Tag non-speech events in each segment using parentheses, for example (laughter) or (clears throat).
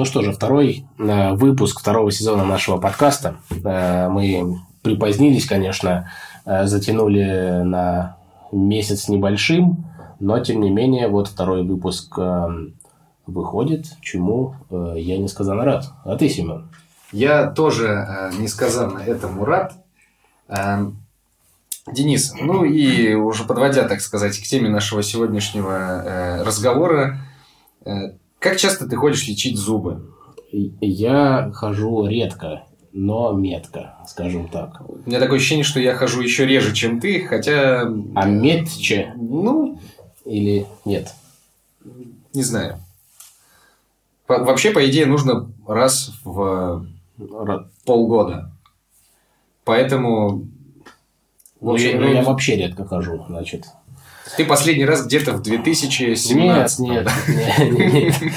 Ну что же, второй э, выпуск второго сезона нашего подкаста. Э, Мы припозднились, конечно, э, затянули на месяц небольшим, но тем не менее, вот второй выпуск выходит, чему я несказанно рад. А ты, Семен? Я тоже несказанно этому рад. Денис, ну и уже подводя, так сказать, к теме нашего сегодняшнего разговора, как часто ты ходишь лечить зубы? Я хожу редко, но метко, скажем так. У меня такое ощущение, что я хожу еще реже, чем ты, хотя... А метче Ну, или нет? не знаю. Вообще, по идее, нужно раз в полгода. Поэтому... В Ну, я, общем, ну, я ну, вообще редко хожу, значит. Ты последний раз где-то в 2017 Нет, нет, нет, нет.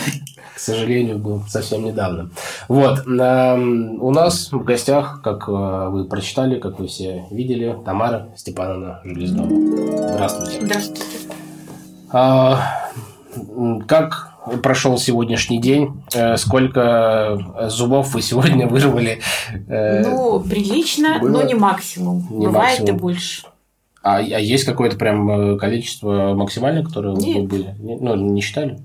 К сожалению, был совсем недавно. Вот. эм, У нас в гостях, как э, вы прочитали, как вы все видели, Тамара Степановна Железнова. Здравствуйте. Здравствуйте. А, Как прошел сегодняшний день? Э, Сколько зубов вы сегодня вырвали? Э, Ну, прилично, было? но не максимум. Не Бывает максимум. и больше. А, а есть какое-то прям э, количество максимальное, которое вы Нет. были? Не- Ну, не считали?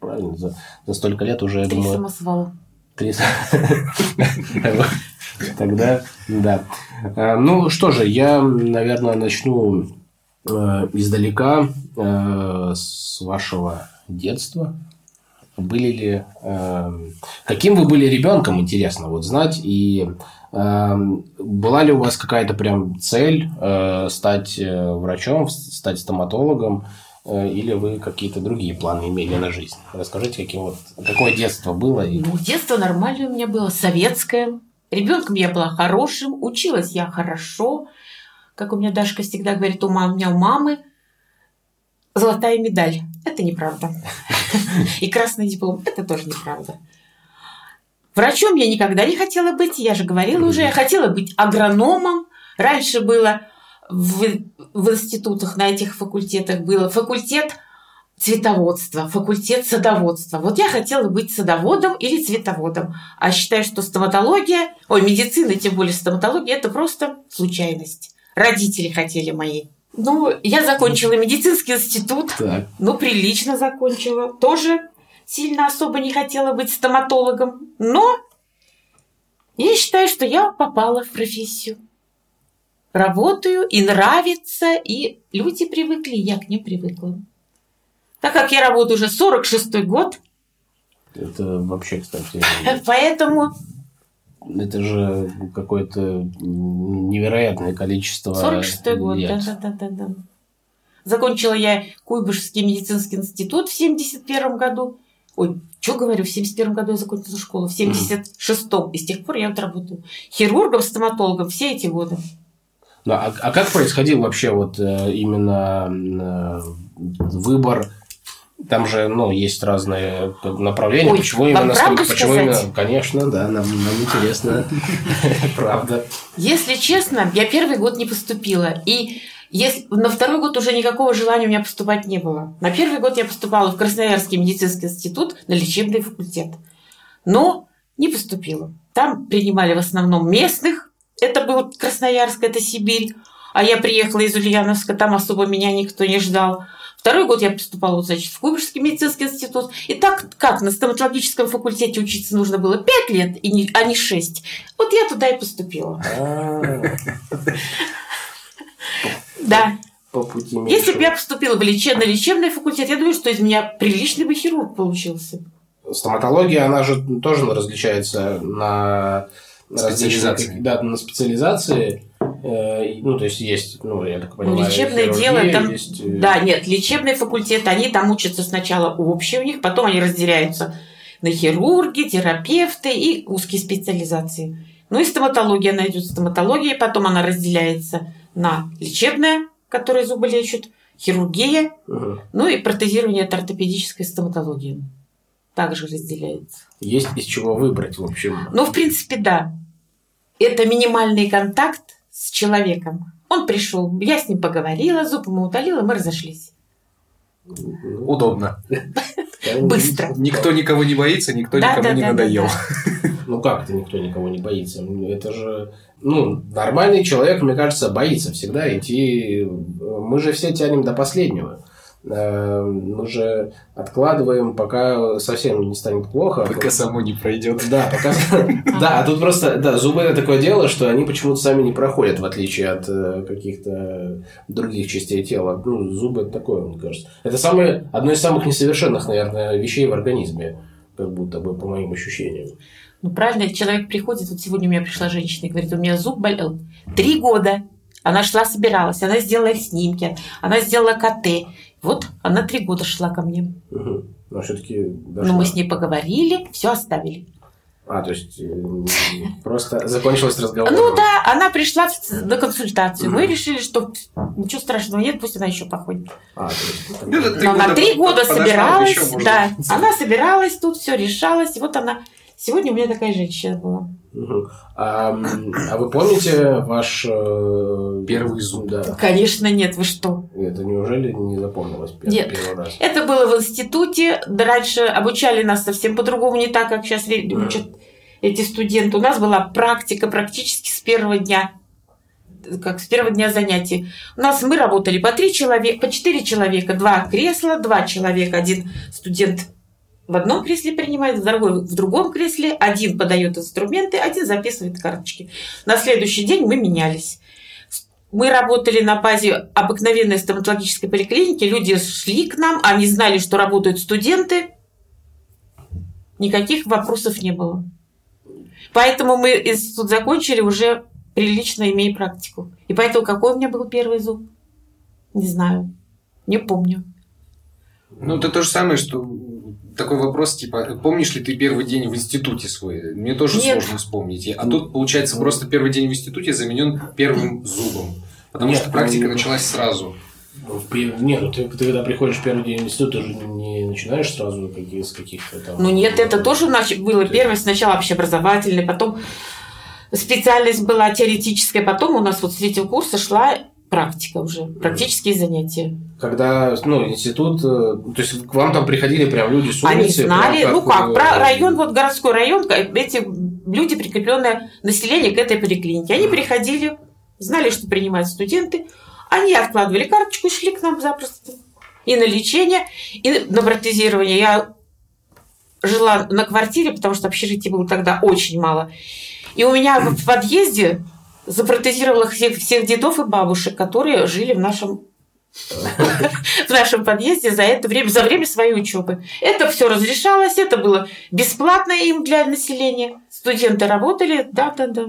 Правильно, за, за столько лет уже, я Три думаю, самосвала. три... (laughs) Тогда, да. Э, Ну, что же, я, наверное, начну э, издалека э, с вашего детства. Были ли... Каким вы были ребенком, интересно вот знать, и была ли у вас какая-то прям цель э, стать э, врачом, стать стоматологом, э, или вы какие-то другие планы имели на жизнь? Расскажите, каким вот, какое детство было? И... Ну, детство нормальное у меня было, советское. Ребенком я была хорошим, училась я хорошо. Как у меня Дашка всегда говорит, у, мам, у меня у мамы золотая медаль. Это неправда. (laughs) И красный диплом. Это тоже неправда. Врачом я никогда не хотела быть. Я же говорила уже. Я хотела быть агрономом. Раньше было в, в институтах, на этих факультетах было факультет цветоводства, факультет садоводства. Вот я хотела быть садоводом или цветоводом. А считаю, что стоматология, ой, медицина, тем более стоматология, это просто случайность. Родители хотели мои. Ну, я закончила медицинский институт, Так. ну, прилично закончила. Тоже сильно особо не хотела быть стоматологом. Но я считаю, что я попала в профессию. Работаю, и нравится, и люди привыкли, и я к ним привыкла. Так как я работаю уже 46-й год, Это вообще, кстати, (laughs) поэтому это же какое-то невероятное количество 46-й год, да-да-да. Закончила я Куйбышевский медицинский институт в 71 году. Ой, что говорю, в 71 году я закончила школу, в 76-м. И с тех пор я вот работаю хирургом, стоматологом все эти годы. Ну, а, а как происходил вообще вот э, именно э, выбор? Там же, ну, есть разные направления. Ой, почему именно столько- Почему сказать? именно? Конечно, да, нам, нам интересно. (laughs) Правда. Если честно, я первый год не поступила. И если, на второй год уже никакого желания у меня поступать не было. На первый год я поступала в Красноярский медицинский институт на лечебный факультет. Но не поступила. Там принимали в основном местных. Это был Красноярск, это Сибирь. А я приехала из Ульяновска, там особо меня никто не ждал. Второй год я поступала, значит, в Куйбышевский медицинский институт. И так как на стоматологическом факультете учиться нужно было 5 лет, и не- а не 6. Вот я туда и поступила. Да. По пути Если бы меньше. я поступила в лечебный, лечебный факультет, я думаю, что из меня приличный бы хирург получился. Стоматология, она же тоже различается на Специализации. Да, на специализации. Э, Ну, то есть есть, ну, я так Ну, понимаю, лечебное хирургия, дело, там, есть, э, да, нет, лечебный факультет, они там учатся сначала общие у них, потом они разделяются на хирурги, терапевты и узкие специализации. Ну и стоматология, она идет стоматология, потом она разделяется на лечебная, которая зубы лечат, хирургия, мгм. ну и протезирование от ортопедической стоматологии. Также разделяется. Есть из чего выбрать, в общем. Ну, в принципе, да. Это минимальный контакт с человеком. Он пришел, я с ним поговорила, зуб ему удалила, мы разошлись. Удобно. (laughs) Быстро. Никто никого не боится, никто Да, никому да, не да, да, надоел. да. (laughs) Ну как это никто никого не боится? Это же, ну, нормальный человек, мне кажется, боится всегда идти. Мы же все тянем до последнего. Мы же откладываем, пока совсем не станет плохо. Пока само не пройдет. Да, пока... (laughs) да, а тут просто, да, зубы это такое дело, что они почему-то сами не проходят, в отличие от э, каких-то других частей тела. Ну, зубы это такое, мне кажется. Это самое, одно из самых несовершенных, наверное, вещей в организме, как будто бы, по моим ощущениям. Ну, правильно, человек приходит, вот сегодня у меня пришла женщина и говорит, у меня зуб болел три года. Она шла, собиралась, она сделала снимки, она сделала КТ. Вот она три года шла ко мне. Угу. Но все-таки Но мы с ней поговорили, все оставили. А, то есть э, просто закончилось разговор. Ну да, она пришла на консультацию. Мы решили, что ничего страшного нет, пусть она еще походит. А, то есть, Ну, Но она три года собиралась, да, она собиралась, тут все решалось. И вот она, сегодня у меня такая женщина была. Мгм. А, а вы помните ваш э, Первый зуб. Да. Конечно, нет, вы что? Это неужели не запомнилось пер- Нет. первый раз? Это было в институте. Раньше обучали нас совсем по-другому, не так, как сейчас учат эти студенты. У нас была практика практически с первого дня как с первого дня занятий. У нас мы работали по три человека, по четыре человека, два кресла, два человека, один студент в одном кресле принимает, другой в другом кресле, один подает инструменты, один записывает карточки. На следующий день мы менялись. Мы работали на базе обыкновенной стоматологической поликлиники. Люди шли к нам, они знали, что работают студенты. Никаких вопросов не было. Поэтому мы институт закончили уже прилично имея практику. И поэтому какой у меня был первый зуб? Не знаю. Не помню. Ну, это то же самое, что такой вопрос, типа, помнишь ли ты первый день в институте свой? Мне тоже Нет. сложно вспомнить. А тут, получается, просто первый день в институте заменен первым зубом. Потому Нет, что практика ну, началась сразу. Нет, ну ты, ты когда приходишь в первый день в институт, ты же не начинаешь сразу какие, с каких-то там... Ну нет, это тоже нач- было первое, сначала общеобразовательное, потом специальность была теоретическая, потом у нас вот с третьего курса шла практика уже, практические занятия. Когда, ну, институт, э, то есть к вам там приходили прям люди с Они улицы? знали, прям ну как, про район, вот городской район, эти люди, прикрепленное население к этой поликлинике, они приходили, знали, что принимают студенты, они откладывали карточку шли к нам запросто. И на лечение, и на протезирование. Я жила на квартире, потому что общежитий было тогда очень мало. И у меня в подъезде запротезировала всех, всех дедов и бабушек, которые жили в нашем в нашем подъезде за это время, за время своей учебы. Это все разрешалось, это было бесплатно им для населения. Студенты работали, да, да, да.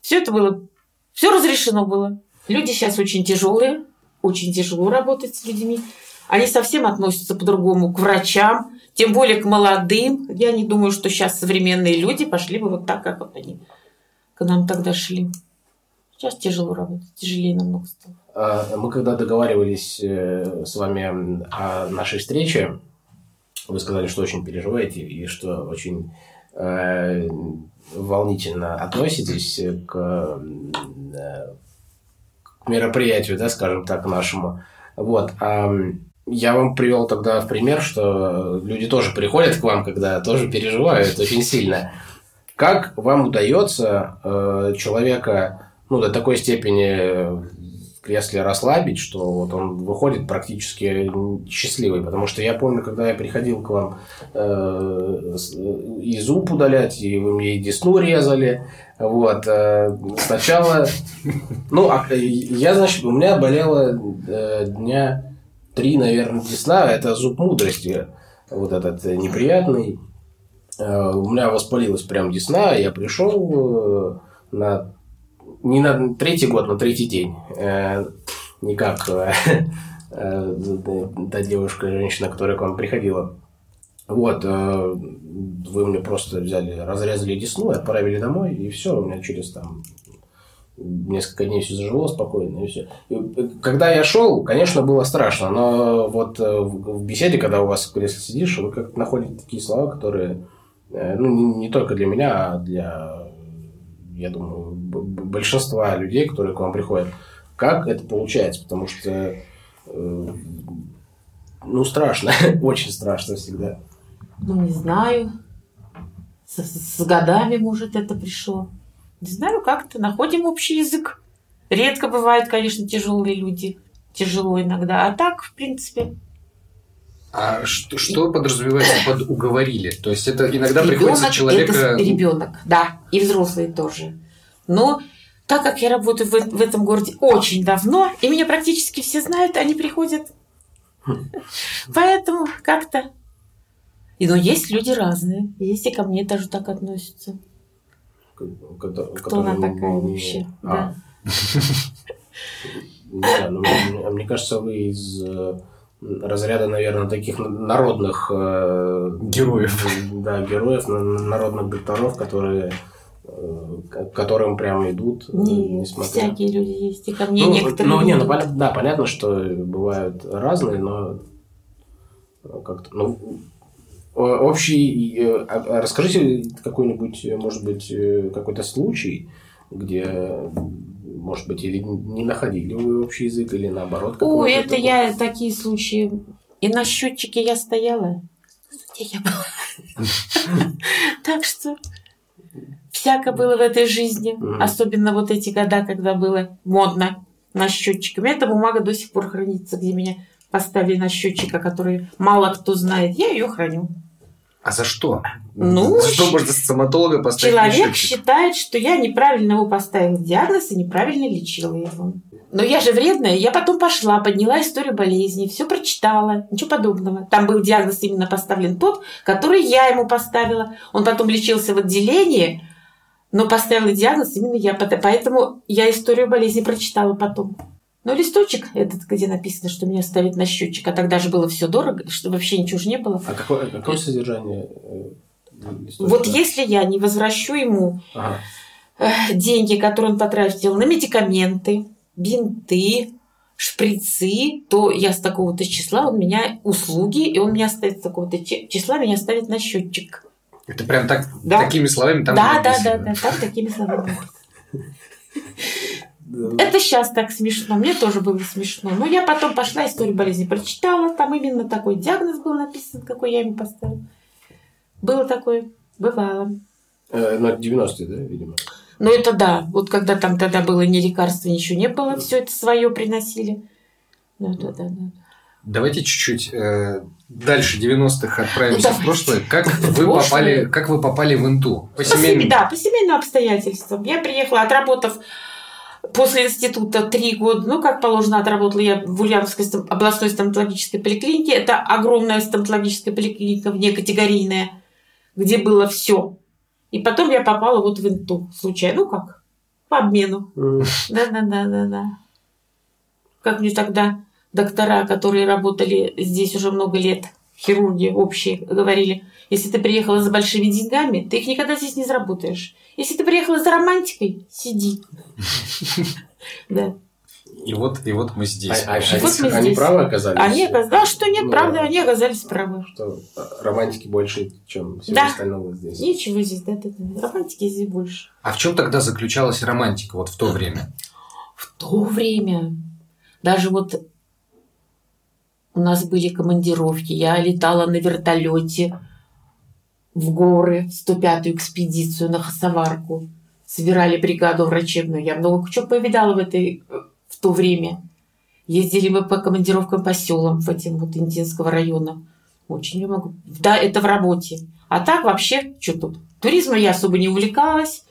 Все это было, все разрешено было. Люди сейчас очень тяжелые, очень тяжело работать с людьми. Они совсем относятся по-другому к врачам, тем более к молодым. Я не думаю, что сейчас современные люди пошли бы вот так, как вот они к нам тогда шли. Сейчас тяжело работать, тяжелее намного стало. А, Мы когда договаривались э, с вами о нашей встрече, вы сказали, что очень переживаете и что очень э, волнительно относитесь к, э, к мероприятию, да, скажем так, нашему. Вот. А я вам привел тогда в пример, что люди тоже приходят к вам, когда тоже переживают очень сильно. Как вам удается э, человека ну, до такой степени в кресле расслабить, что вот он выходит практически счастливый. Потому что я помню, когда я приходил к вам э, с- и зуб удалять, и вы мне и десну резали. Вот. э, сначала... Ну, а я, значит, у меня болело э, дня три, наверное, десна. Это зуб мудрости. Вот этот э, неприятный. Э, У меня воспалилась прям десна. Я пришел э, на не на третий год, на третий день. Э, не как э, (laughs) э, та девушка, женщина, которая к вам приходила. Вот, вы мне просто взяли, разрезали десну, отправили домой, и все, у меня через там несколько дней все зажило спокойно, и все. когда я шел, конечно, было страшно, но вот в в беседе, когда у вас в кресле сидишь, вы как находите такие слова, которые, ну, не, не только для меня, а для, я думаю, большинства людей, которые к вам приходят. Как это получается? Потому что, э, ну, ну, страшно. (laughs) Очень страшно всегда. Ну, не знаю. С, с годами, может, это пришло. Не знаю, как-то находим общий язык. Редко бывают, конечно, тяжелые люди. Тяжело иногда. А так, в принципе, А что, что подразумевается под уговорили? То есть это иногда ребенок приходится человека... это ребенок, да, и взрослые тоже. Но так как я работаю в, в этом городе очень давно, и меня практически все знают, они приходят. Поэтому как-то... И, но есть люди разные. Есть и ко мне даже так относятся. Кто она такая вообще? А. Мне, мне кажется, вы из э, разряда, наверное, таких народных э, Героев. Да, героев, на- народных докторов, которые э, к которым прямо идут, э, Не, несмотря... всякие люди есть. И ко мне Ну, некоторые ну, не, ну, понятно, да, понятно, что бывают разные, но как-то, ну, общий, э, а- а расскажите какой-нибудь, может быть, какой-то случай, где, может быть, или не находили вы общий язык, или наоборот. О, это такой- я такие случаи. И на счетчике я стояла. Где я была? (laughs) Так что всяко было в этой жизни. Особенно вот эти года, когда было модно на счетчике. У меня эта бумага до сих пор хранится, где меня поставили на счетчика, который мало кто знает. Я ее храню. А за что? Ну, за что можно стоматолога поставить Человек считает, что я неправильно его поставила диагноз и неправильно лечила его. Но я же вредная, я потом пошла, подняла историю болезни, все прочитала, ничего подобного. Там был диагноз именно поставлен тот, который я ему поставила. Он потом лечился в отделении, но поставила диагноз именно я. Поэтому я историю болезни прочитала потом. Ну, листочек этот, где написано, что меня ставят на счетчик, а тогда же было все дорого, что вообще ничего же не было. А какое, какое содержание? э, листочка? Вот если я не возвращу ему Ага. э, деньги, которые он потратил на медикаменты, бинты, шприцы, то я с такого-то числа, он меня услуги, и он меня ставит с такого-то чи- числа, меня ставит на счетчик. Это прям так, Да. такими словами там да, да, да, да, так такими словами. (laughs) Это сейчас так смешно, мне тоже было смешно. Но я потом пошла, историю болезни прочитала, там именно такой диагноз был написан, какой я ему поставила. Было такое, бывало. Э, Ну, это 90-е, да, видимо? Ну, это да. Вот когда там тогда было ни лекарства, ничего не было, все это свое приносили. Да, да, да, да. Давайте чуть-чуть э, дальше 90-х отправимся Ну, в прошлое. Как вы попали, как вы попали в Инту? По По семейным? да, по семейным обстоятельствам. Я приехала, отработав после института три года, ну, как положено, отработала я в Ульяновской областной стоматологической поликлинике. Это огромная стоматологическая поликлиника, внекатегорийная, где было все. И потом я попала вот в Инту случайно. Ну, как? По обмену. Да-да-да-да-да. Как мне тогда доктора, которые работали здесь уже много лет, хирурги общие, говорили, если ты приехала за большими деньгами, ты их никогда здесь не заработаешь. Если ты приехала за романтикой, сиди. (laughs) Да. И вот, и вот мы здесь. А- а- И вот мы Они здесь. правы оказались? Они оказались, да, что нет, Ну, правда, они оказались правы. Что э, романтики больше, чем всего Да. остального здесь. Ничего здесь, да, да, да. Романтики здесь больше. А в чем тогда заключалась романтика вот в то время? В то время даже вот у нас были командировки, я летала на вертолете в горы, в 105-ю экспедицию на Хасаварку. Собирали бригаду врачебную. Я много чего повидала в, этой, в то время. Ездили мы по командировкам по селам в этим вот Индинского района. Очень я могу. Да, это в работе. А так вообще, что тут? Туризмом я особо не увлекалась.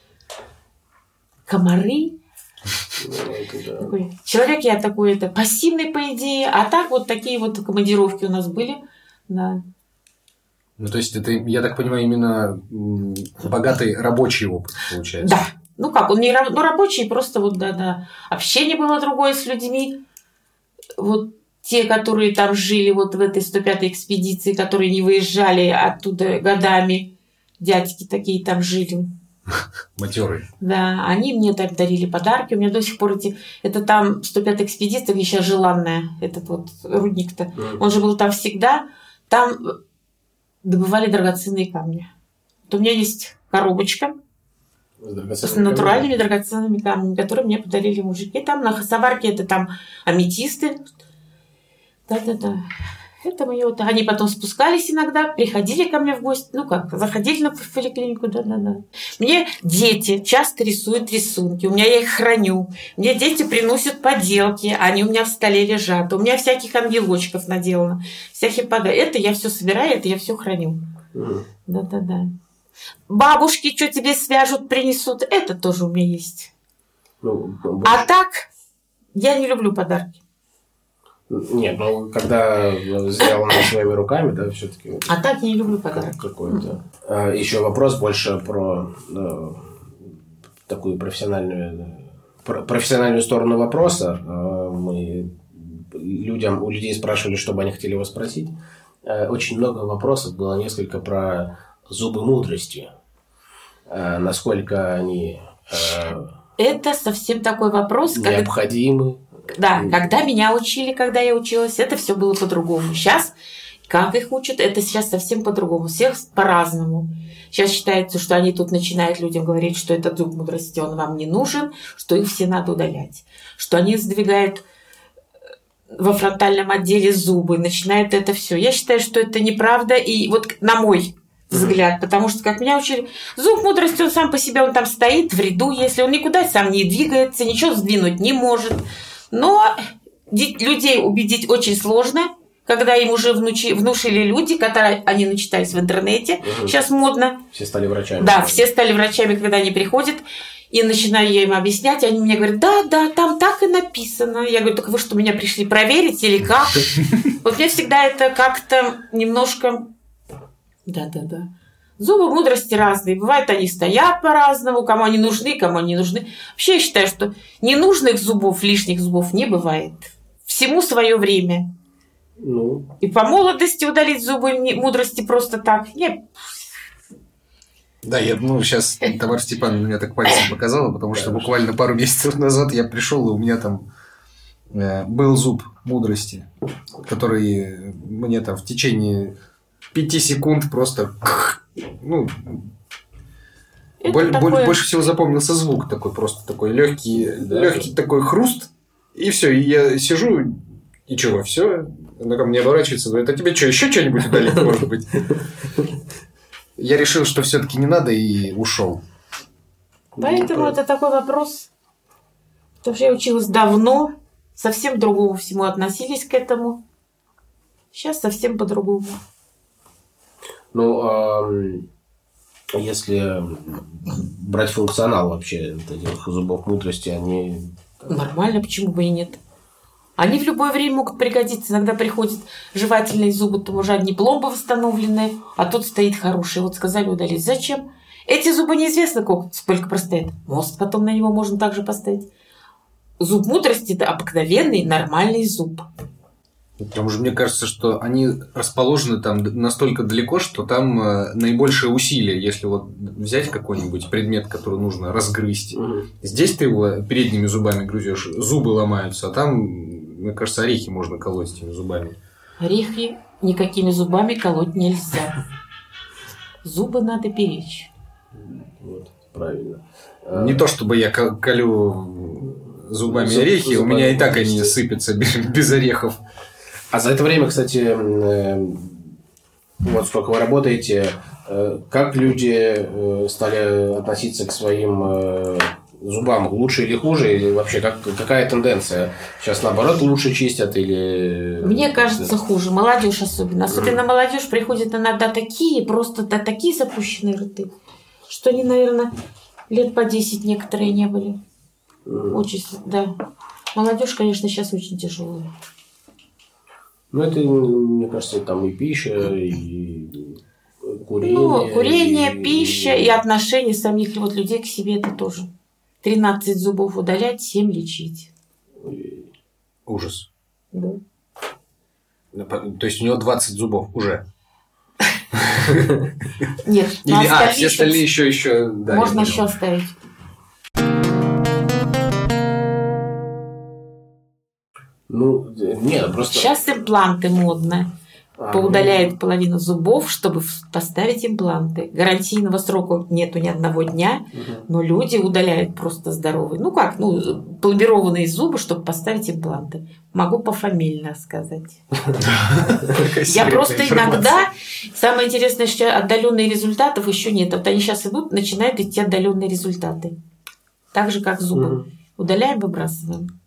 Комары. Такой человек я такой это пассивный по идее, а так вот такие вот командировки у нас были. Да. Ну, то есть, это, я так понимаю, именно богатый рабочий опыт получается. да. Ну как, он не раб- ну, рабочий, просто вот да, да. Общение было другое с людьми. Вот те, которые там жили вот в этой 105-й экспедиции, которые не выезжали оттуда годами, дядьки такие там жили. (laughs) Матерый. Да, они мне там дарили подарки. У меня до сих пор эти... Это там 105-я экспедиция, где сейчас желанная, этот вот рудник-то. М. Он же был там всегда. Там добывали драгоценные камни. Вот у меня есть коробочка С с натуральными драгоценными камнями, которые мне подарили мужики. Там на Хасаварке это там аметисты. Да-да-да. Это мне вот... Они потом спускались иногда, приходили ко мне в гости. Ну как, заходили на поликлинику, да-да-да. Мне дети часто рисуют рисунки. У меня я их храню. Мне дети приносят поделки. Они у меня в столе лежат. У меня всяких ангелочков наделано. Всякие подарки. Это я все собираю, это я все храню. Да-да-да. Бабушки что тебе свяжут, принесут. Это тоже у меня есть. Ну, А так, я не люблю подарки. Нет, ну, когда сделано своими руками, да, все-таки А так я не люблю подарки. какой-то. А, Еще вопрос больше про э, такую профессиональную про- профессиональную сторону вопроса. Э, Мы людям, у людей спрашивали, что бы они хотели вас спросить. Э, Очень много вопросов было несколько про зубы мудрости. Э, Насколько они э, Это совсем такой вопрос, необходимы. Да, когда меня учили, когда я училась, это все было по-другому. Сейчас, как их учат, это сейчас совсем по-другому. Всех по-разному. Сейчас считается, что они тут начинают людям говорить, что этот зуб мудрости, он вам не нужен, что их все надо удалять. Что они сдвигают э, во фронтальном отделе зубы, начинают это все. Я считаю, что это неправда, и вот на мой взгляд, потому что, как меня учили, зуб мудрости, он сам по себе, он там стоит в ряду, если он никуда сам не двигается, ничего сдвинуть не может. Но людей убедить очень сложно, когда им уже внучи- внушили люди, которые они начитались в интернете, Мгм. сейчас модно, Все стали врачами. да, все стали врачами, когда они приходят, и начинаю я им объяснять, и они мне говорят, да, да, там так и написано. Я говорю, так вы что, меня пришли проверить или как? (laughs) Вот мне всегда это как-то немножко... Да, да, да. Зубы мудрости разные. Бывает, они стоят по-разному, кому они нужны, кому они не нужны. Вообще, я считаю, что ненужных зубов, лишних зубов не бывает. Всему свое время. Ну, И по молодости удалить зубы мудрости просто так. Я Да, я, ну, сейчас товарищ Степан меня так пальцем показала, потому что буквально пару месяцев назад я пришел, и у меня там э, был зуб мудрости, который мне там в течение пяти секунд просто... Ну, Это боль- боль- такое- больше всего запомнился звук такой, просто такой легкий, Да. легкий такой хруст, и все, и я сижу, и чего, все, она ко мне оборачивается, говорит, а тебе что, еще что-нибудь удалить, может быть? (laughs) Я решил, что все-таки не надо, и ушел. Поэтому ну, это такой вопрос. Потому что я училась давно, совсем другому всему относились к этому. Сейчас совсем по-другому. Ну, если брать функционал вообще этих зубов мудрости, они... Нормально, почему бы и нет? Они в любое время могут пригодиться. Иногда приходят жевательные зубы, там уже одни пломбы восстановленные, а тут стоит хороший. Вот сказали удалить. Зачем? Эти зубы неизвестно сколько простоят. Мост потом на него можно также поставить. Зуб мудрости – это обыкновенный нормальный зуб. Потому что мне кажется, что они расположены там настолько далеко, что там э, наибольшее усилие, если вот взять какой-нибудь предмет, который нужно разгрызть. Мгм. Здесь ты его передними зубами грызешь, зубы ломаются, а там, мне кажется, орехи можно колоть этими зубами. Орехи никакими зубами колоть нельзя. Зубы надо беречь. Вот, правильно. А, Не то чтобы я ко- колю зубами Зуб- орехи, у меня и так они зубами сыпятся без орехов. А за это время, кстати, э, вот сколько вы работаете, э, как люди э, стали относиться к своим зубам? Лучше или хуже? Или вообще как, какая тенденция? Сейчас наоборот лучше чистят или... Мне кажется, хуже. Молодежь особенно. Особенно (clears throat) молодежь приходит иногда такие, просто да, такие запущенные рты, что они, наверное, лет по 10 некоторые не были. М. Очень, да. Молодежь, конечно, сейчас очень тяжелая. Ну, это, мне кажется, там и пища, и курение. Ну, курение, и- пища и отношение самих вот людей к себе это тоже. 13 зубов удалять, 7 лечить. Ужас. Да. То есть у него 20 зубов уже. Нет, (laughs) Или, а, все остальные еще, еще, да. можно еще оставить. Ну, нет, просто... Сейчас импланты модно. А, то удаляет половину зубов, чтобы поставить импланты. Гарантийного срока нету ни одного дня, ну, мгм. но люди удаляют просто здоровые. Ну как, ну, пломбированные зубы, чтобы поставить импланты. Могу пофамильно сказать. (laughs) Я просто иногда... Самое интересное, что отдаленные результатов еще нет. Вот они сейчас идут, начинают идти отдаленные результаты. Так же, как зубы. Удаляем, выбрасываем.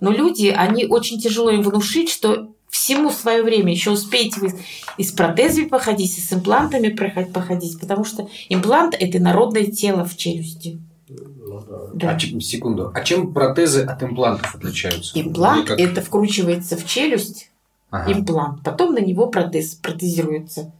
Но люди, они очень тяжело им внушить, что всему свое время. Еще успеете вы и с протезами походить, и с имплантами походить, потому что имплант – это народное тело в челюсти. Ну да. Да. А секунду. А чем протезы от имплантов отличаются? Имплант как- это вкручивается в челюсть, Ага. имплант. Потом на него протез протезируется.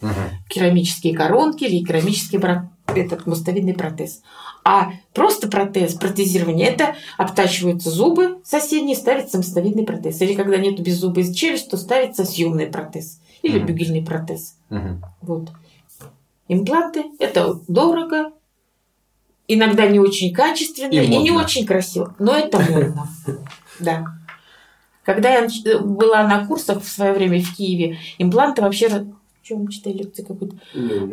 Мгм. Керамические коронки или керамический бра- этот мостовидный протез. А просто протез, протезирование, это обтачиваются зубы соседние, ставится мостовидный протез. Или когда нет беззубой челюсть, то ставится съемный протез. Или Мгм. бюгельный протез. Мгм. Вот. Импланты – это дорого, иногда не очень качественно И и, не очень красиво, но это модно. (laughs) Да. Когда я была на курсах в свое время в Киеве, импланты вообще... мы читали лекцию какую-то?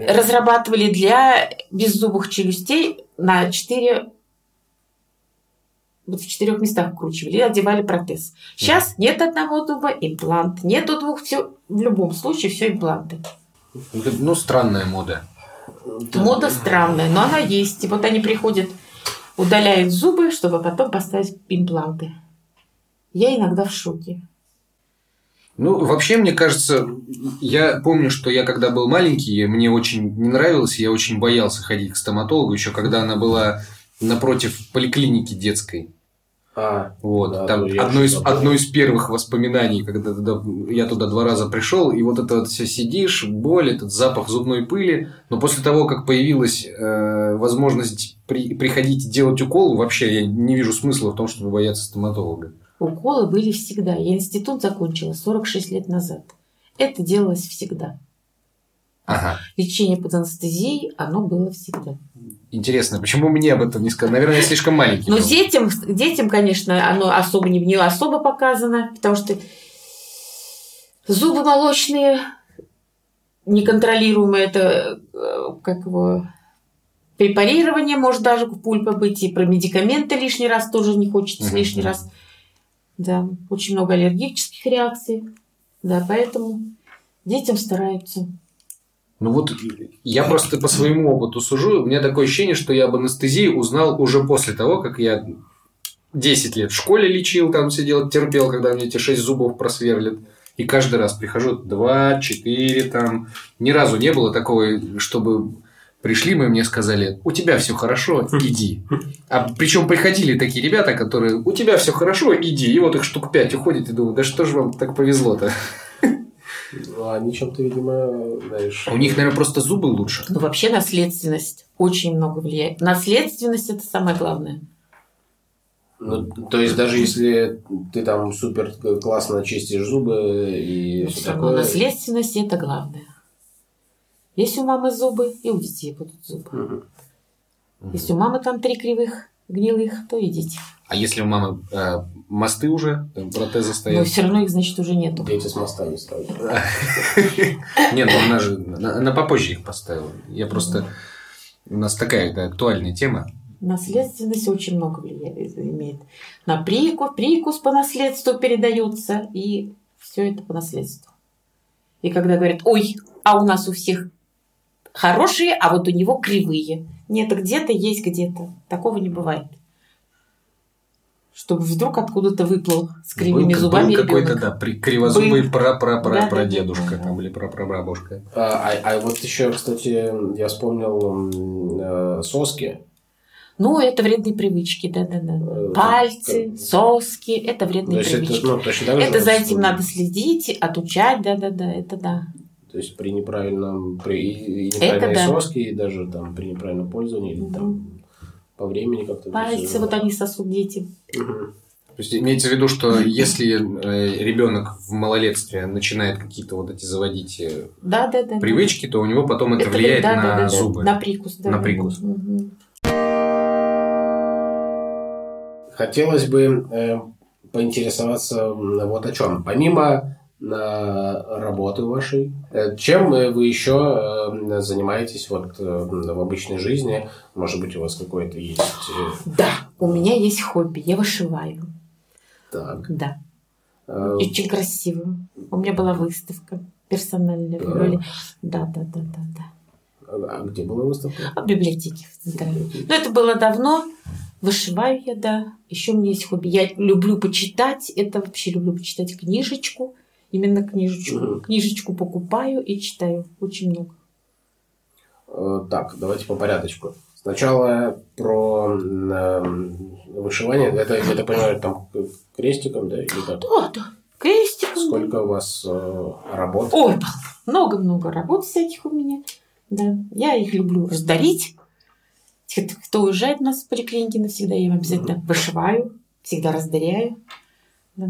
Разрабатывали для беззубых челюстей на четыре... Вот в четырех местах вкручивали и одевали протез. Сейчас нет одного зуба, имплант. Нету двух, все в любом случае все импланты. Ну, странная мода. Да. Мода странная, но она есть. И вот они приходят, удаляют зубы, чтобы потом поставить импланты. Я иногда в шоке. Ну, вообще, мне кажется, я помню, что я когда был маленький, мне очень не нравилось, я очень боялся ходить к стоматологу, еще когда она была напротив поликлиники детской. А, Вот, Да, там ну, одно, из, одно из первых воспоминаний, когда туда- я туда два раза пришел, и вот это вот все сидишь, боль, этот запах зубной пыли. Но после того, как появилась э, возможность при- приходить и делать укол, вообще я не вижу смысла в том, чтобы бояться стоматолога. Уколы были всегда. Я институт закончила 46 лет назад. Это делалось всегда. Ага. Лечение под анестезией, оно было всегда. Интересно, почему мне об этом не сказали? Наверное, я слишком маленький. Но был. детям, детям, конечно, оно особо не, не особо показано, потому что зубы молочные, неконтролируемое это, э, как его, препарирование может даже пульпа быть, и про медикаменты лишний раз тоже не хочется Мгм, лишний раз. Да, очень много аллергических реакций. Да, поэтому детям стараются. Ну вот я просто по своему опыту сужу. У меня такое ощущение, что я об анестезии узнал уже после того, как я 10 лет в школе лечил, там сидел, терпел, когда мне эти 6 зубов просверлят. И каждый раз прихожу 2, 4 там. Ни разу не было такого, чтобы пришли мы и мне сказали, у тебя все хорошо, иди. А причем приходили такие ребята, которые, у тебя все хорошо, иди. И вот их штук 5 уходит и думаю, да что же вам так повезло-то? ну, они чем-то, видимо, знаешь... У них, наверное, просто зубы лучше. Ну, вообще наследственность очень много влияет. Наследственность – это самое главное. Ну, то есть, даже если ты там супер классно чистишь зубы и Но все такое... наследственность – это главное. Если у мамы зубы, и у детей будут зубы. Мгм. Если у мамы там три кривых, гнилых, то и дети. А если у мамы э, мосты уже, там протезы Но стоят? все равно их, значит, уже нету. Дети с моста не ставят. (laughs) Нет, ну она же, она попозже их поставила. Я просто... У нас такая актуальная тема. Наследственность очень много влияет, имеет. На прикус, прикус по наследству передается, и все это по наследству. И когда говорят, ой, а у нас у всех хорошие, а вот у него кривые. Нет, где-то есть где-то. Такого не бывает. Чтобы вдруг откуда-то выплыл с кривыми был, зубами был какой-то, да, при, кривозубый Был. пра-пра-пра-прадедушка Да-да-да. там, или пра-пра-бабушка. А, а- а вот еще, кстати, я вспомнил э, соски. Ну, это вредные привычки, да-да-да. Э, Пальцы, соски, это То вредные это, привычки. ну, так же, Это за этим надо следить, отучать, да-да-да, это да. То есть при неправильном при и- и неправильной да. соске, и даже там при неправильном пользовании, или там по времени как-то. Пальцы всё- вот они сосут дети. Мгм. То есть имеется в виду, что если э, ребенок в малолетстве начинает какие-то вот эти заводить э, Да-да-да. привычки, то у него потом это, Это влияет да, на да, да, да. зубы. На прикус, да. На да, прикус. да. Мгм. Хотелось бы э, поинтересоваться вот о чем. Помимо на работы вашей. Э, Чем вы еще э, занимаетесь вот э, в обычной жизни? Может быть, у вас какое-то есть... Да, у меня есть хобби. Я вышиваю. Так. Да. э, Очень красиво. У меня была выставка персональная в Да. Иволе. Да, да, да, да, да. А где была выставка? А в библиотеке. Да. Но это было давно. Вышиваю я, да. Еще у меня есть хобби. Я люблю почитать. Это вообще люблю почитать книжечку. Именно книжечку. Мгм. Книжечку покупаю и читаю. Очень много. Э, Так, давайте по порядочку. Сначала про м, вышивание. Это, я так понимаю, там крестиком, да? Или как? Да, да. Крестик. Сколько у вас э, работ? Ой, много-много работ всяких у меня. Да, я их люблю раздарить. Кто уезжает у нас в поликлинике навсегда, я им обязательно вышиваю, всегда раздаряю. Да.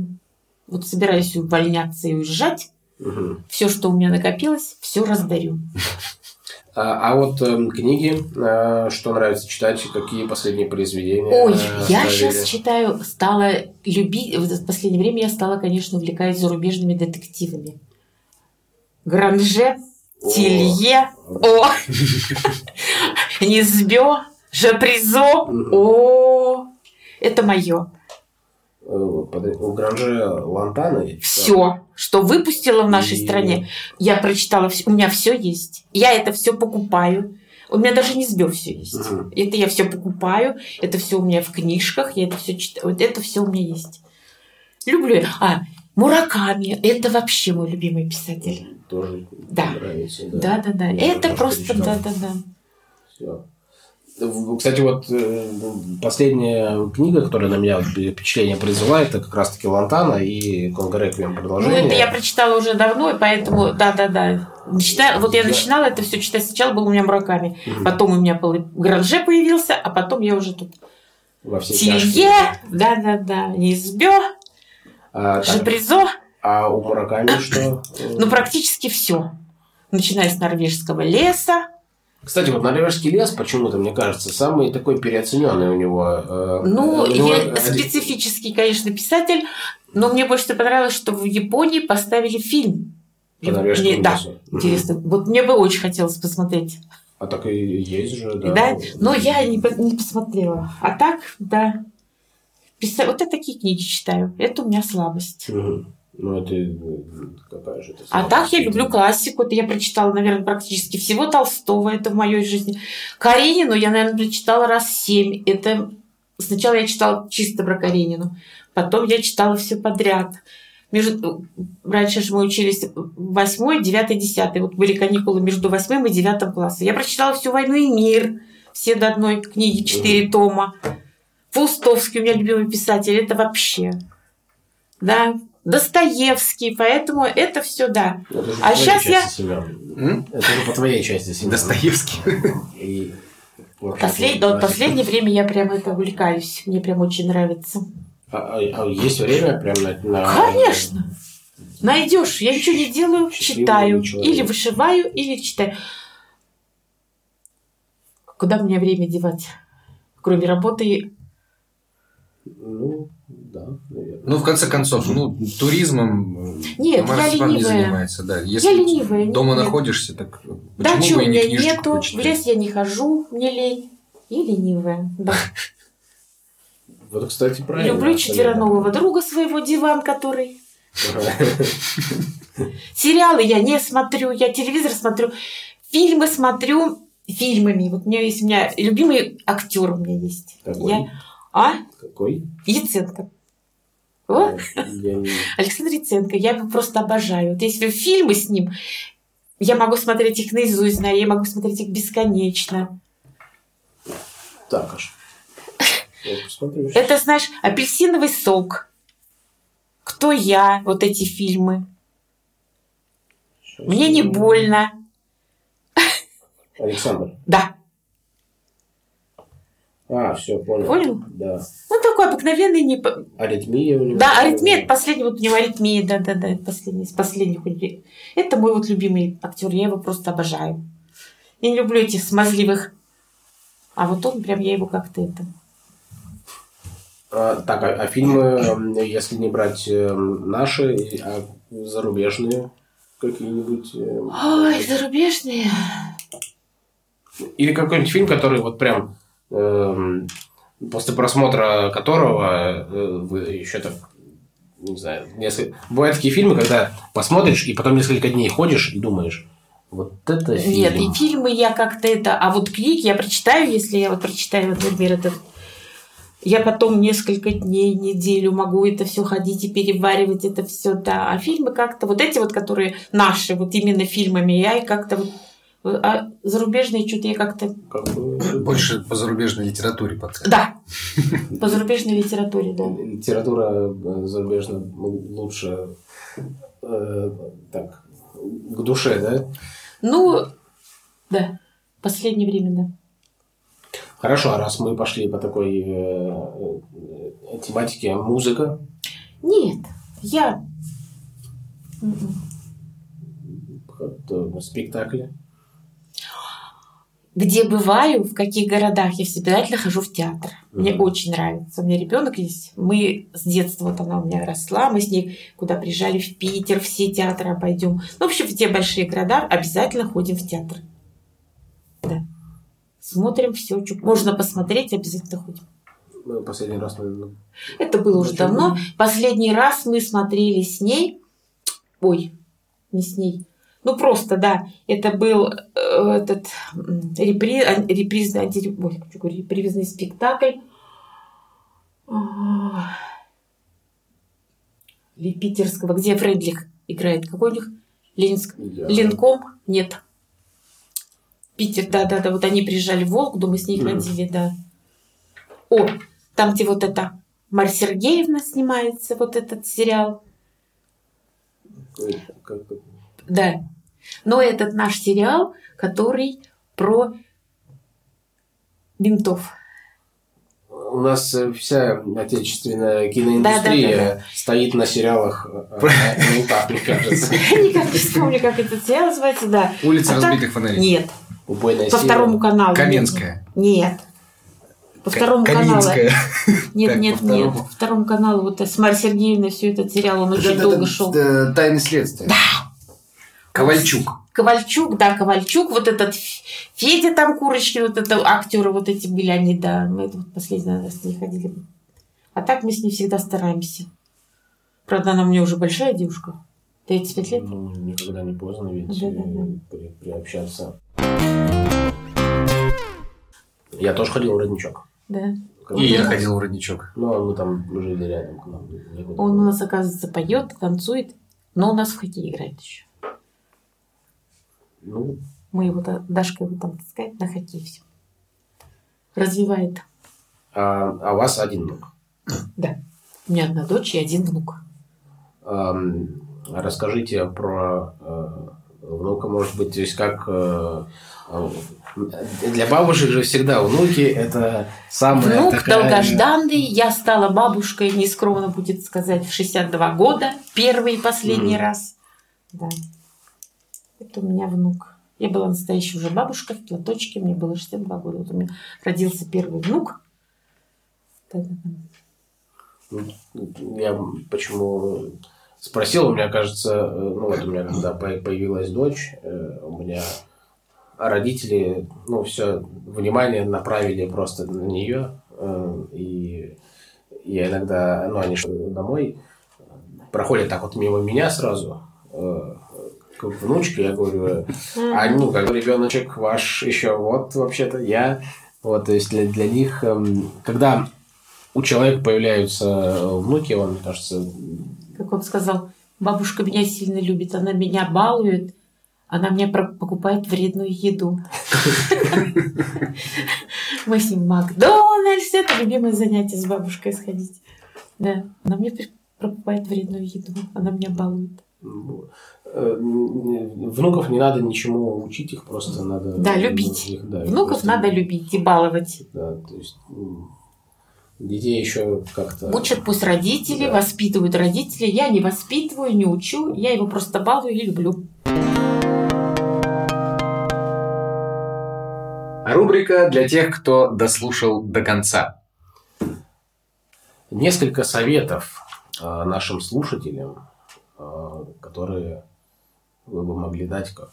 Вот собираюсь увольняться и уезжать. Мгм. Все, что у меня накопилось, все раздарю. А, а вот эм, книги, э, что нравится читать, какие последние произведения? Ой, э, я сейчас читаю, стала любить, в последнее время я стала, конечно, увлекаюсь зарубежными детективами. Гранже, О. Телье, о, (laughs) Низбё, Жапризо, о, это мое. У Гранже Лантана? Все, что выпустила в нашей И- стране, я прочитала, у меня все есть. Я это все покупаю. У меня даже не сбил все есть. Мгм. Это я все покупаю, это все у меня в книжках, я это все читаю. Вот это все у меня есть. Люблю. А, Мураками, это вообще мой любимый писатель. Тоже Да. нравится. Да, да, да. Я Это просто, да, да, да. Всё. Кстати, вот э, последняя книга, которая на меня впечатление произвела, это как раз-таки Лантана и Конго Реквием Ну, продолжение. это я прочитала уже давно, и поэтому, да, да, да. Начина- Вот я начинала это все читать. Сначала был у меня Мураками, потом у меня был Гранже появился, а потом я уже тут Во все Тилье, тяжкие. да, да, да, Низбё, А, так, Жапризо, а у Мураками что? ну практически все. Начиная с норвежского леса, Кстати, вот норвежский лес почему-то, мне кажется, самый такой переоцененный у него. э, Ну, у него я специфический, конечно, писатель, но мне больше всего понравилось, что в Японии поставили фильм. По норвежскому Мне- да, лесу. Мгм. интересно. Вот мне бы очень хотелось посмотреть. А так и есть же, да. Да, но я не, не посмотрела. А так, да. Писа- Вот я такие книги читаю. Это у меня слабость. Мгм. Ну, это э, какая же это А так я люблю классику. Это я прочитала, наверное, практически всего Толстого. Это в моей жизни. Каренину я, наверное, прочитала раз семь. Это сначала я читала чисто про Каренину. Потом я читала все подряд. Между... Раньше же мы учились восьмой, девятый, десятый. Вот были каникулы между восьмым и девятым классом. Я прочитала всю «Войну и мир». Все до одной книги, четыре тома. Паустовский у меня любимый писатель. Это вообще. Да. Достоевский. Поэтому это все, да. Это А твоей щас я-. М? Это же по твоей части, Семен. Достоевский. (laughs) И- Послед... да, последнее время я прям это увлекаюсь. Мне прям очень нравится. А, а- а есть время прям на... на- Конечно. Найдешь. Я ничего не делаю, Счастливый читаю. человек. Или вышиваю, или читаю. Куда мне время девать? Кроме работы. Ну, да. Ну, в конце концов, ну, туризмом Нет, Тамара я Степановна не ленивая. занимается. Да. Если Я ленивая, нет, дома нет. находишься, так почему Дачи бы у и не меня нету. В почитать? лес я не хожу. Мне лень. И ленивая. Да. (laughs) Вот, кстати, правильно. Люблю четвероногого друга своего, диван, который. (laughs) Сериалы я не смотрю, я телевизор смотрю, фильмы смотрю фильмами. Вот у меня есть у меня любимый актер у меня есть. Какой? Я, а? Какой? Яценко. О, Я не- Александр Яценко, я его просто обожаю. Вот если фильмы с ним, я могу смотреть их наизусть, знаю, я могу смотреть их бесконечно. Так аж. Это, знаешь, апельсиновый сок. Кто я? Вот эти фильмы. Сейчас. Мне не больно. Александр. Да. А, все, понял. Понял? Да. Ну, такой обыкновенный, не, Аритмия у него. Да, аритмия, это последний, вот у него аритмия, да, да, да, это последний, из последних. него. Это мой вот любимый актер, я его просто обожаю. Я не люблю этих смазливых. А вот он прям, я его как-то это... А, так, а, а фильмы, м, если не брать э, наши, а зарубежные какие-нибудь? э, Ой, зарубежные. Или какой-нибудь фильм, который вот прям эм, после просмотра которого э, вы еще так не знаю, несколько... Бывают такие фильмы, когда посмотришь, и потом несколько дней ходишь и думаешь, вот это фильм. Нет, и фильмы я как-то это... А вот книги я прочитаю, если я вот прочитаю, например, этот... Я потом несколько дней, неделю могу это все ходить и переваривать это все, да. А фильмы как-то, вот эти вот, которые наши, вот именно фильмами, я и как-то вот... А зарубежные что-то я как-то... Как бы, Больше по зарубежной литературе подходит. Да, по зарубежной литературе, да. Литература э, зарубежная лучше э, так, к душе, да? Ну, да, в последнее время, да. Хорошо, а раз мы пошли по такой э, тематике музыка, Нет, я... Спектакли. Где бываю, в каких городах, я всегда обязательно хожу в театр. Мне Мгм. очень нравится. У меня ребенок есть. Мы с детства, вот она у меня росла, мы с ней куда приезжали в Питер, все театры обойдем. Ну, в общем, в те большие города обязательно ходим в театр. Да. Смотрим все, что можно посмотреть, обязательно ходим. Мы последний раз, наверное, Это было уже давно. Последний раз мы смотрели с ней. Ой, не с ней. Ну просто, да. Это был э, этот репри- а, репризный, анти- ой, репризный спектакль. А, Ли питерского, где Фредлих играет. Какой у них? Ленинск. я- Ленком? Нет. Питер, да-да-да. Вот они приезжали в Волгу, мы с ней ходили, да. О, там, где вот это Марья Сергеевна снимается, вот этот сериал. как- как- Да. Но этот наш сериал, который про ментов. У нас э, вся отечественная киноиндустрия Да-да-да-да. стоит на сериалах э, э, ментах, мне кажется. Никак (laughs) не вспомню, как этот сериал называется, да. Улица А разбитых фонарей. Нет, Убойная по второму каналу. Каменская. Нет. По второму каналу. (laughs) Нет, Так, нет, по нет. По второму каналу. Вот с Марьей Сергеевной все этот сериал, он очень Это- долго это, шел. Тайны следствия. Ковальчук. Ковальчук, да, Ковальчук, вот этот Федя там, Курочкин, вот это актеры вот эти были, они, да, мы это вот последний раз с ней ходили. А так мы с ней всегда стараемся. Правда, она мне уже большая девушка, 35 лет. Ну, никогда не поздно ведь Да-да-да. э, при- приобщаться. Я тоже ходил в родничок. Да. И я ходил в родничок. Ну, мы там жили рядом. к нам. Он у нас, оказывается, поет, танцует, но у нас в хоккей играет еще. Ну, Мы его, Дашка его там таскает на хоккей все. Развивает. а, а у вас один внук. Да. У меня одна дочь и один внук. Ам, Расскажите про э, внука, может быть, то есть как э, э, для бабушек же всегда внуки это самая Внук такая... долгожданный. Я стала бабушкой, нескромно будет сказать, в 62 года. Первый и последний Мгм. раз. Да. Это у меня внук. Я была настоящая уже бабушка в платочке. Мне было 62 года. Вот у меня родился первый внук. Да-да-да. Я почему спросил, у меня кажется, э, ну вот у меня когда по- появилась дочь, э, у меня родители, ну все внимание направили просто на нее, э, и я иногда, ну они домой проходят так вот мимо меня сразу, к внучке, я говорю, а ну, как бы ребеночек ваш еще вот вообще-то я. Вот, то есть для, для них, эм, когда у человека появляются э, внуки, он, мне кажется, Как он сказал, бабушка меня сильно любит. Она меня балует. Она мне покупает вредную еду. Мы с ним Макдональдс. Это любимое занятие с бабушкой сходить. Да, она мне покупает вредную еду. Она меня балует. Э, внуков не надо ничему учить, их просто надо... Да, любить. их, да, Внуков просто- надо любить и баловать. Да, то есть детей еще как-то... Учат пусть родители, Да. воспитывают родители. Я не воспитываю, не учу. Я его просто балую и люблю. Рубрика для тех, кто дослушал до конца. несколько советов э, нашим слушателям, которые вы бы могли дать как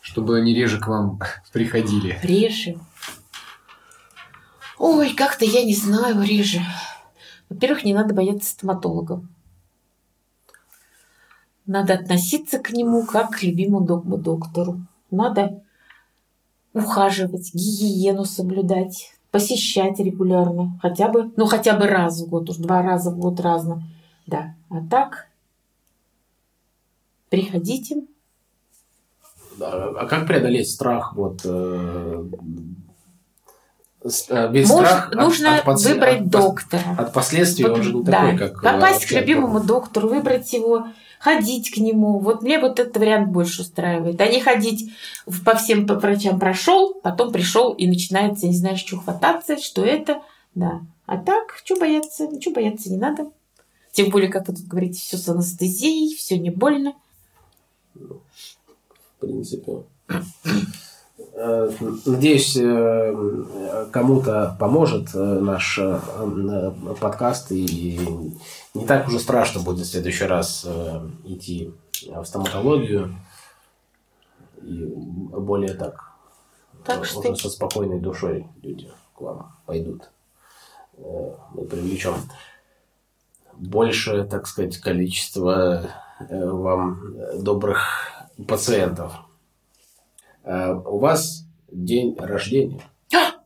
Чтобы они реже к вам приходили. Реже. Ой, как-то я не знаю, реже. Во-первых, не надо бояться стоматолога. Надо относиться к нему как к любимому док- доктору. Надо ухаживать, гигиену соблюдать, посещать регулярно. Хотя бы, ну хотя бы раз в год, уж два раза в год разно. Да. А так, приходите, А как преодолеть страх? Вот, э, э, ведь Может, страх от- нужно от подс- выбрать от доктора. От последствий он же не Да. такой, как... э, Попасть к любимому от- доктору, выбрать его, ходить к нему. Вот мне вот этот вариант больше устраивает. А не ходить по всем по врачам прошел, потом пришел и начинается, не знаешь, что хвататься, что это. Да. А так, что бояться? Ничего бояться не надо. Тем более, как вы тут говорите, все с анестезией, все не больно. В принципе. Э, Надеюсь, э, кому-то поможет э, наш подкаст, и не так уже страшно будет в следующий раз идти в стоматологию. И более так, Так что- уже со спокойной душой люди к вам пойдут. Мы привлечем большее, так сказать, количество вам э, пациентов. Э, У вас день рождения,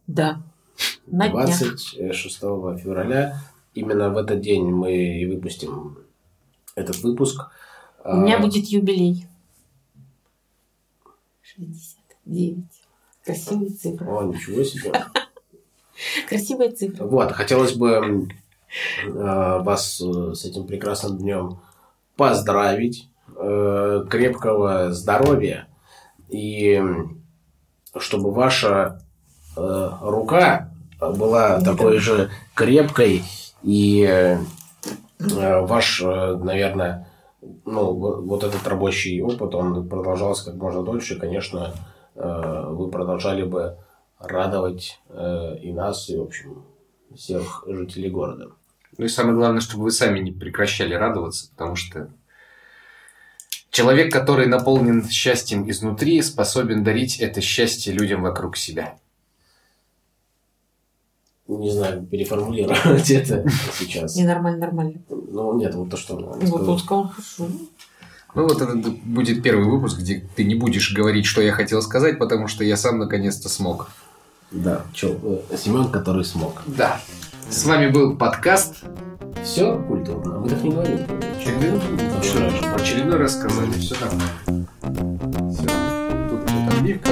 Да. На днях. 26 февраля. Именно в этот день мы выпустим этот выпуск. У меня А, будет юбилей. 69. Красивая цифра. О, ничего себе. (laughs) Красивая цифра. Вот, хотелось бы э, вас э, с этим прекрасным днем поздравить. Э, Крепкого здоровья. И чтобы ваша э, рука была Не такой же крепкой и э, ваш, э, наверное, ну, во- вот этот рабочий опыт, он продолжался как можно дольше. Конечно, э, вы продолжали бы радовать э, и нас, и, в общем, всех жителей города. Ну и самое главное, чтобы вы сами не прекращали радоваться, потому что человек, который наполнен счастьем изнутри, способен дарить это счастье людям вокруг себя. Не знаю, переформулировать (laughs) это сейчас. Ненормально, нормально. Ну, нет, вот то, что... Вот он сказал, хорошо. Ну вот это будет первый выпуск, где ты не будешь говорить, что я хотел сказать, потому что я сам наконец-то смог. Да, чё, э, Семен, который смог. Да. С вами был подкаст. Все культурно, мы так не говорим. Очередной, очередной раз сказали, все нормально. Все. Тут вот отбивка.